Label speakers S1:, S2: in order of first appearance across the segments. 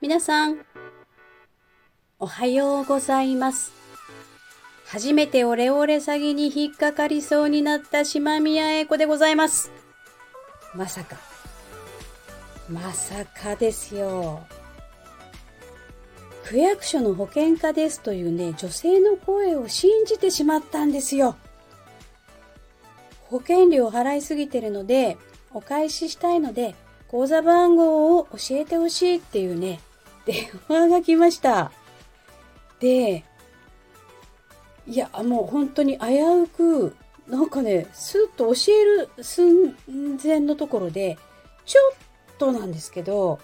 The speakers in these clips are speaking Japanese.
S1: 皆さん、おはようございます。初めてオレオレ詐欺に引っかかりそうになった島宮英子でございます。まさか。まさかですよ。区役所の保険課ですというね、女性の声を信じてしまったんですよ。保険料を払いすぎてるので、お返ししたいので、口座番号を教えてほしいっていうね、電話が来ました。で、いや、もう本当に危うく、なんかね、スッと教える寸前のところで、ちょっとなんですけど、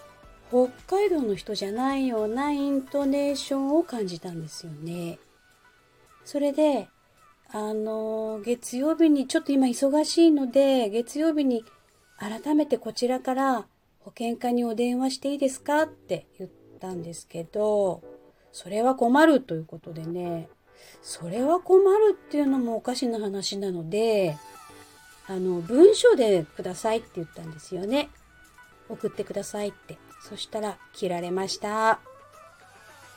S1: 北海道の人じゃないようなイントネーションを感じたんですよね。それで、あの、月曜日に、ちょっと今忙しいので、月曜日に改めてこちらから保険課にお電話していいですかって言ったんですけど、それは困るということでね、それは困るっていうのもおかしな話なので、あの、文章でくださいって言ったんですよね。送ってくださいって。そしたら切られました。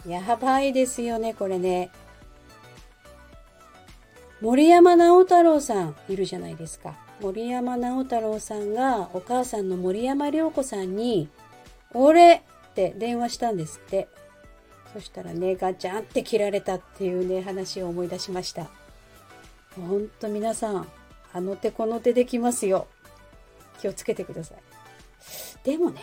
S1: やばいですよね、これね。森山直太朗さんいるじゃないですか。森山直太朗さんがお母さんの森山良子さんに、俺って電話したんですって。そしたらね、ガチャンって切られたっていうね、話を思い出しました。ほんと皆さん、あの手この手できますよ。気をつけてください。でもね、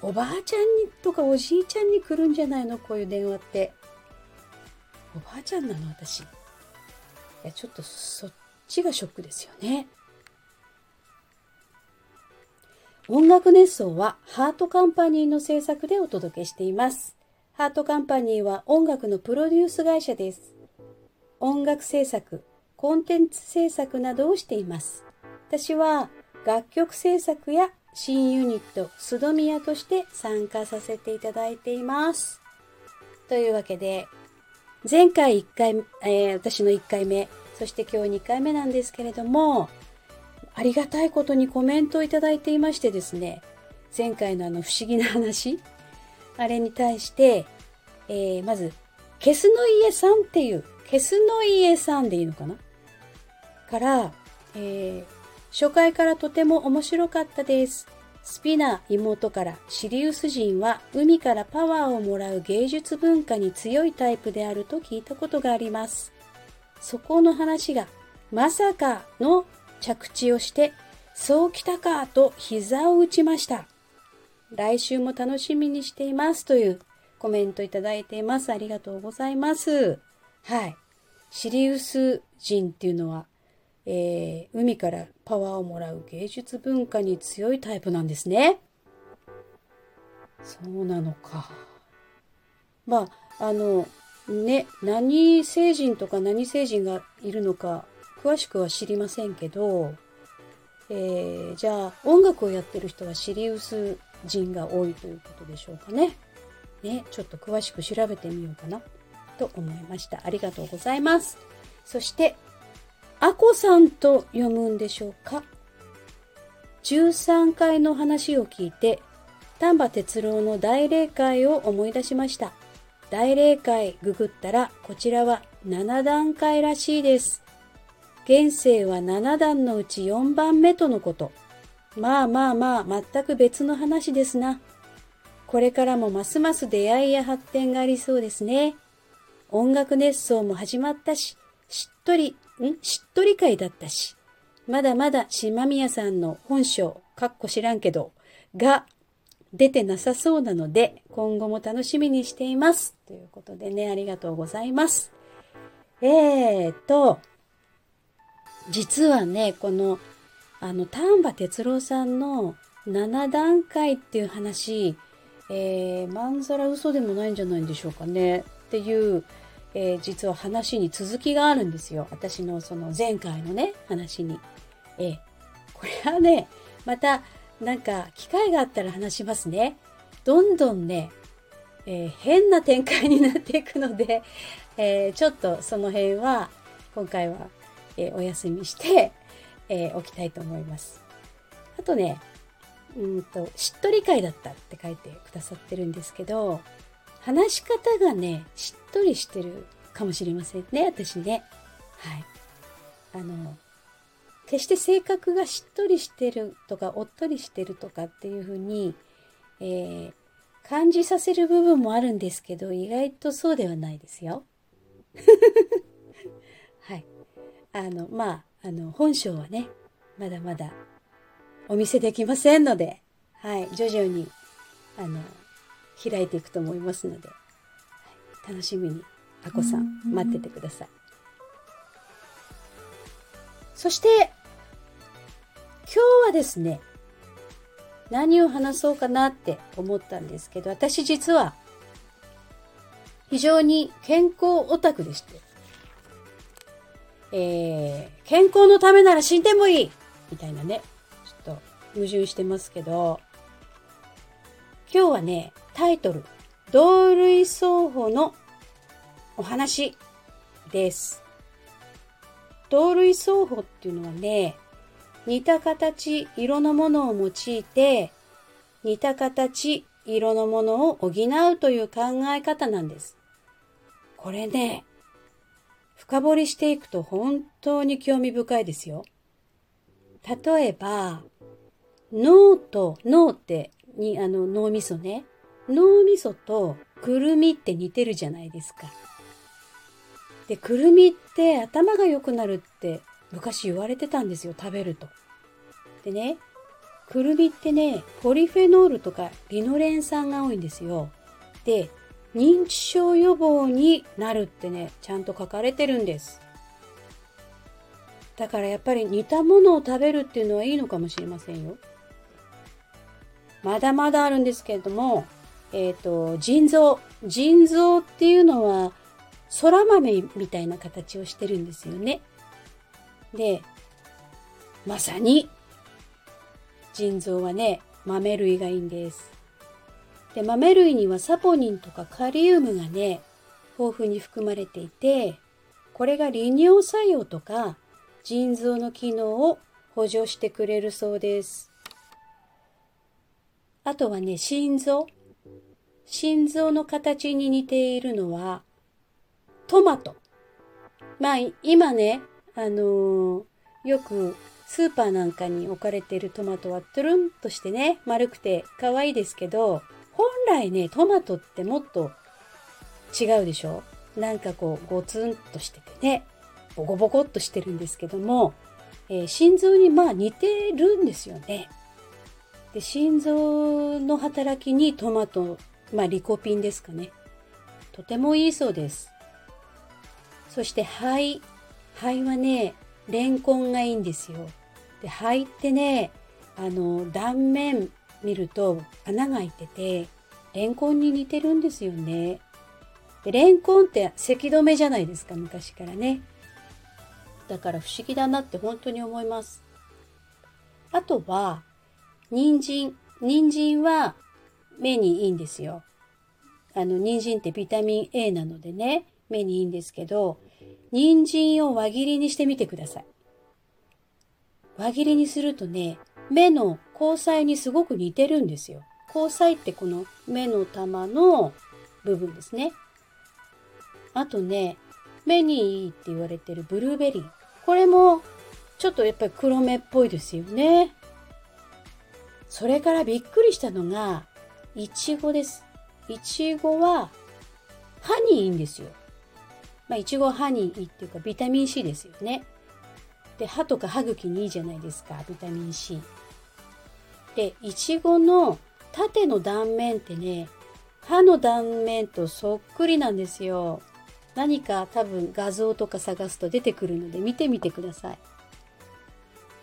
S1: おばあちゃんにとかおじいちゃんに来るんじゃないの？こういう電話って。おばあちゃんなの私。いや、ちょっとそっちがショックですよね。音楽熱奏はハートカンパニーの制作でお届けしています。ハートカンパニーは音楽のプロデュース会社です。音楽制作、コンテンツ制作などをしています。私は楽曲制作や新ユニット、スドミヤとして参加させていただいています。というわけで、前回1回、えー、私の1回目、そして今日2回目なんですけれども、ありがたいことにコメントをいただいていましてですね、前回のあの不思議な話、あれに対して、えー、まず、ケスの家さんっていう、ケスの家さんでいいのかな？から、えー、初回からとても面白かったです。スピナー妹からシリウス人は海からパワーをもらう芸術文化に強いタイプであると聞いたことがあります。そこの話がまさかの着地をしてそうきたかと膝を打ちました。来週も楽しみにしていますというコメントいただいています。ありがとうございます。はい。シリウス人っていうのはえー、海からパワーをもらう芸術文化に強いタイプなんですね。そうなのか。まあ、あの、ね、何星人とか何星人がいるのか詳しくは知りませんけど、えー、じゃあ音楽をやってる人はシリウス人が多いということでしょうかね。ね、ちょっと詳しく調べてみようかなと思いました。ありがとうございます。そして、あこさんと読むんでしょうか？13回の話を聞いて、丹波哲郎の大霊会を思い出しました。大霊会ググったら、こちらは7段階らしいです。現世は7段のうち4番目とのこと。まあまあまあ、全く別の話ですな。これからもますます出会いや発展がありそうですね。音楽熱奏も始まったし、しっとりん？しっとり会だったし、まだまだ島宮さんの本性、かっこ知らんけど、が出てなさそうなので、今後も楽しみにしています。ということでね、ありがとうございます。えーと、実はね、この、あの、丹波哲郎さんの7段階っていう話、えー、まんざら嘘でもないんじゃないんでしょうかね。っていう、えー、実は話に続きがあるんですよ。私のその前回のね、話に。えー、これはね、また、なんか、機会があったら話しますね。どんどんね、えー、変な展開になっていくので、え、ちょっとその辺は、今回はえ、お休みして、え、おきたいと思います。あとね、うんと、しっとり会だったって書いてくださってるんですけど、話し方がね、しっとりしてるかもしれませんね、私ね。はい。あの、決して性格がしっとりしてるとか、おっとりしてるとかっていうふうに、えー、感じさせる部分もあるんですけど、意外とそうではないですよ。はい。あの、まあ、あの、本性はね、まだまだお見せできませんので、はい、徐々に、あの、開いていくと思いますので、はい、楽しみに、あこさん、待っててください。そして、今日はですね、何を話そうかなって思ったんですけど、私実は非常に健康オタクでして、えー、健康のためなら死んでもいいみたいなね、ちょっと矛盾してますけど、今日はね、タイトル、同類相補のお話です。同類相補っていうのはね、似た形、色のものを用いて、似た形、色のものを補うという考え方なんです。これね、深掘りしていくと本当に興味深いですよ。例えば、脳と、脳ってに、あの、脳みそね。脳みそとくるみって似てるじゃないですか。で、くるみって頭が良くなるって昔言われてたんですよ、食べると。でね、くるみってね、ポリフェノールとかリノレン酸が多いんですよ。で、認知症予防になるってね、ちゃんと書かれてるんです。だからやっぱり似たものを食べるっていうのはいいのかもしれませんよ。まだまだあるんですけれども、えっ、ー、と、腎臓。腎臓っていうのは、空豆みたいな形をしてるんですよね。で、まさに腎臓はね、豆類がいいんです。で、豆類にはサポニンとかカリウムがね、豊富に含まれていて、これが利尿作用とか腎臓の機能を補助してくれるそうです。あとはね、心臓。心臓の形に似ているのは、トマト。まあ、今ね、あのー、よくスーパーなんかに置かれているトマトはトゥルンとしてね、丸くて可愛いですけど、本来ね、トマトってもっと違うでしょ？なんかこう、ゴツンとしててね、ボコボコっとしてるんですけども、えー、心臓にまあ似てるんですよね。で、心臓の働きにトマト、まあリコピンですかね。とてもいいそうです。そして肺。肺はね、レンコンがいいんですよ。で、肺ってね、あの、断面見ると穴が開いてて、レンコンに似てるんですよね。で、レンコンって咳止めじゃないですか、昔からね。だから不思議だなって本当に思います。あとは、人参。人参は目にいいんですよ。あの、人参ってビタミン A なのでね、目にいいんですけど、人参を輪切りにしてみてください。輪切りにするとね、目の交際にすごく似てるんですよ。交際ってこの目の玉の部分ですね。あとね、目にいいって言われてるブルーベリー。これもちょっとやっぱり黒目っぽいですよね。それからびっくりしたのが、いちごです。いちごは歯にいいんですよ。まあ、いちごは歯にいいっていうかビタミン C ですよね。で、歯とか歯茎にいいじゃないですか、ビタミン C。で、いちごの縦の断面ってね、歯の断面とそっくりなんですよ。何か多分画像とか探すと出てくるので見てみてください。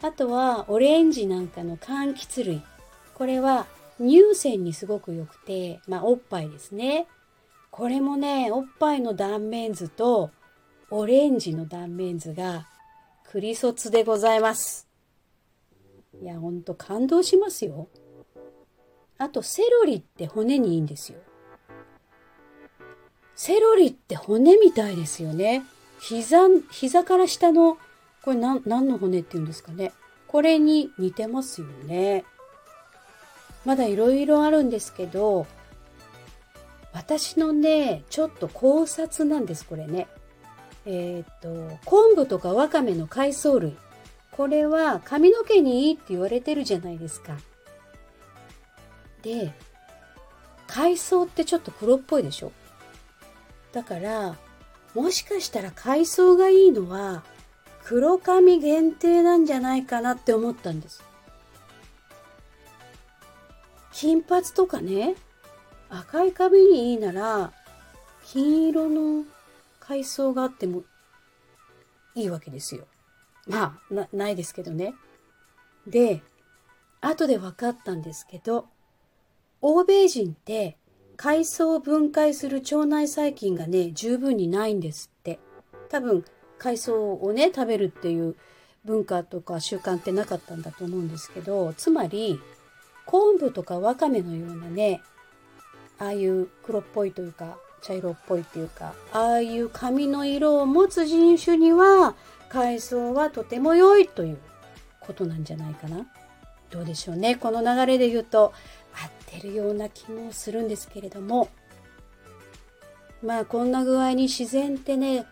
S1: あとはオレンジなんかの柑橘類。これは乳腺にすごく良くて、まあおっぱいですね。これもね、おっぱいの断面図とオレンジの断面図がクリソツでございます。いや、ほんと感動しますよ。あと、セロリって骨にいいんですよ。セロリって骨みたいですよね。膝、膝から下のこれ何の骨っていうんですかね。これに似てますよね。まだいろいろあるんですけど、私のね、ちょっと考察なんです、これね。えっ、と、昆布とかわかめの海藻類。これは髪の毛にいいって言われてるじゃないですか。で、海藻ってちょっと黒っぽいでしょだから、もしかしたら海藻がいいのは黒髪限定なんじゃないかなって思ったんです。金髪とかね、赤い髪にいいなら、金色の海藻があってもいいわけですよ。まあ、な、ないですけどね。で、後で分かったんですけど、欧米人って海藻を分解する腸内細菌がね、十分にないんですって。多分、海藻をね、食べるっていう文化とか習慣ってなかったんだと思うんですけど、つまり、昆布とかわかめのようなね、ああいう黒っぽいというか、茶色っぽいっていうか、ああいう髪の色を持つ人種には、海藻はとても良いということなんじゃないかな。どうでしょうね。この流れで言うと、合ってるような気もするんですけれども、まあこんな具合に自然ってね、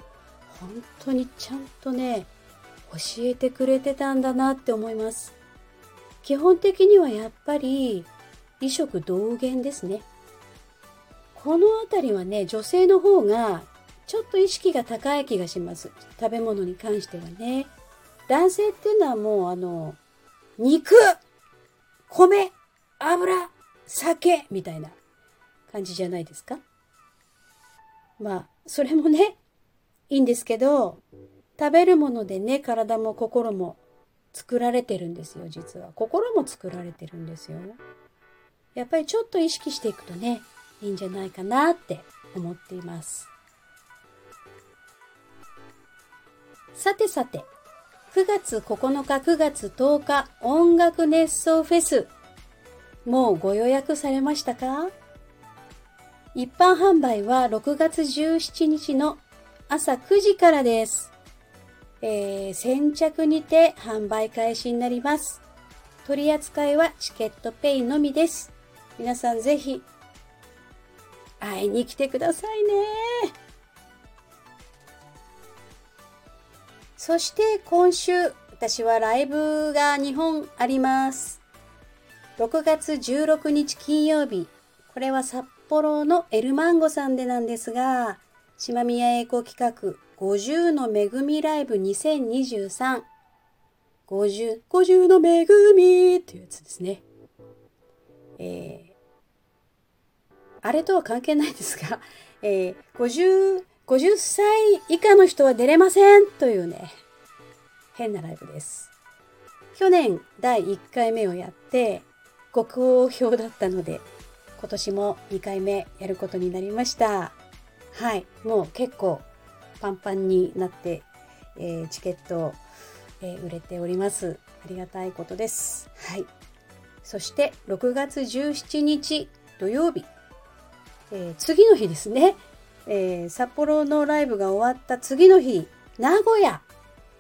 S1: 本当にちゃんとね、教えてくれてたんだなって思います。基本的にはやっぱり、異色同源ですね。この辺りはね、女性の方がちょっと意識が高い気がします。食べ物に関してはね。男性っていうのはもうあの、肉米油酒みたいな感じじゃないですかまあ、それもね、いいんですけど、食べるものでね、体も心も作られてるんですよ、実は。心も作られてるんですよ。やっぱりちょっと意識していくとね、いいんじゃないかなって思っています。さてさて、9月9日、9月10日、音楽熱奏フェス。もうご予約されましたか？一般販売は6月17日の朝9時からです。えー、先着にて販売開始になります。取り扱いはチケットペイのみです。皆さんぜひ会いに来てくださいね。そして今週、私はライブが2本あります。6月16日金曜日、これは札幌のエルマンゴさんでなんですが、島宮栄光企画50の恵みライブ2023。50、50の恵みっていうやつですね。えーあれとは関係ないですが、えー、50、50歳以下の人は出れませんというね、変なライブです。去年第1回目をやって、ご好評だったので、今年も2回目やることになりました。はい、もう結構パンパンになって、えー、チケット、えー、売れております。ありがたいことです。はい。そして6月17日土曜日、えー、次の日ですね、えー、札幌のライブが終わった次の日、名古屋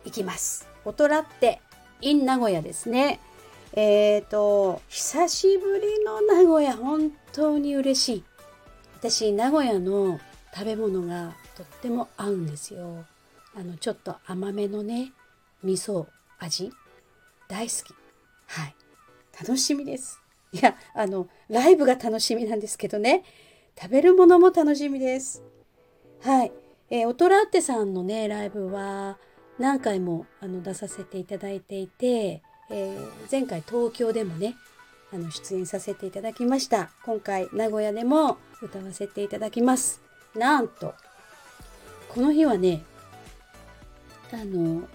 S1: 行きます。大人って in 名古屋ですね。えっ、ー、と、久しぶりの名古屋、本当に嬉しい。私、名古屋の食べ物がとっても合うんですよ。あの、ちょっと甘めのね、味噌味、大好き。はい。楽しみです。いや、あの、ライブが楽しみなんですけどね。食べるものも楽しみです。はい。えー、オトラッテさんのね、ライブは何回もあの出させていただいていて、えー、前回東京でもね、あの出演させていただきました。今回名古屋でも歌わせていただきます。なんと、この日はね、あの、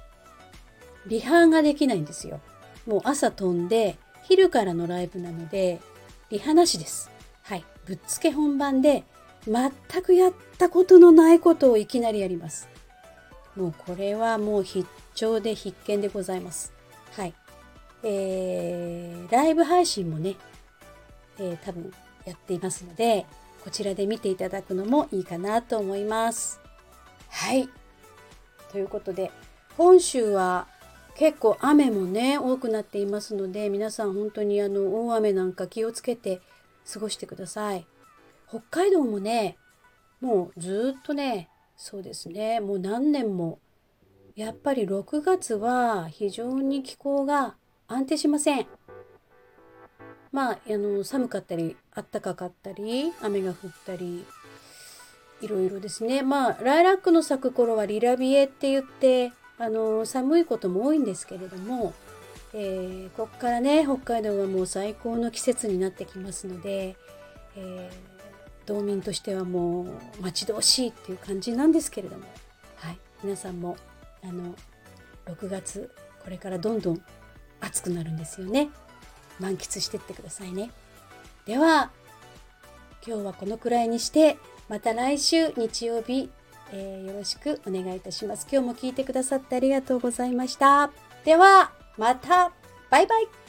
S1: リハができないんですよ。もう朝飛んで、昼からのライブなので、リハなしです。はい。ぶっつけ本番で全くやったことのないことをいきなりやります。もうこれはもう必聴で必見でございます。はい。えー、ライブ配信もね、えー、多分やっていますので、こちらで見ていただくのもいいかなと思います。はい。ということで、本州は結構雨もね、多くなっていますので、皆さん本当にあの、大雨なんか気をつけて過ごしてください。北海道もね、もうずっとね、そうですね、もう何年も、やっぱり6月は非常に気候が安定しません。まあ、あの、寒かったり、暖かかったり、雨が降ったり、いろいろですね。まあ、ライラックの咲く頃はリラビエって言って、あの、寒いことも多いんですけれども、えー、こっからね、北海道はもう最高の季節になってきますので、えー、道民としてはもう待ち遠しいっていう感じなんですけれども、はい、皆さんも、あの、6月、これからどんどん暑くなるんですよね。満喫してってくださいね。では、今日はこのくらいにして、また来週日曜日、えー、よろしくお願いいたします。今日も聞いてくださってありがとうございました。では、またバイバイ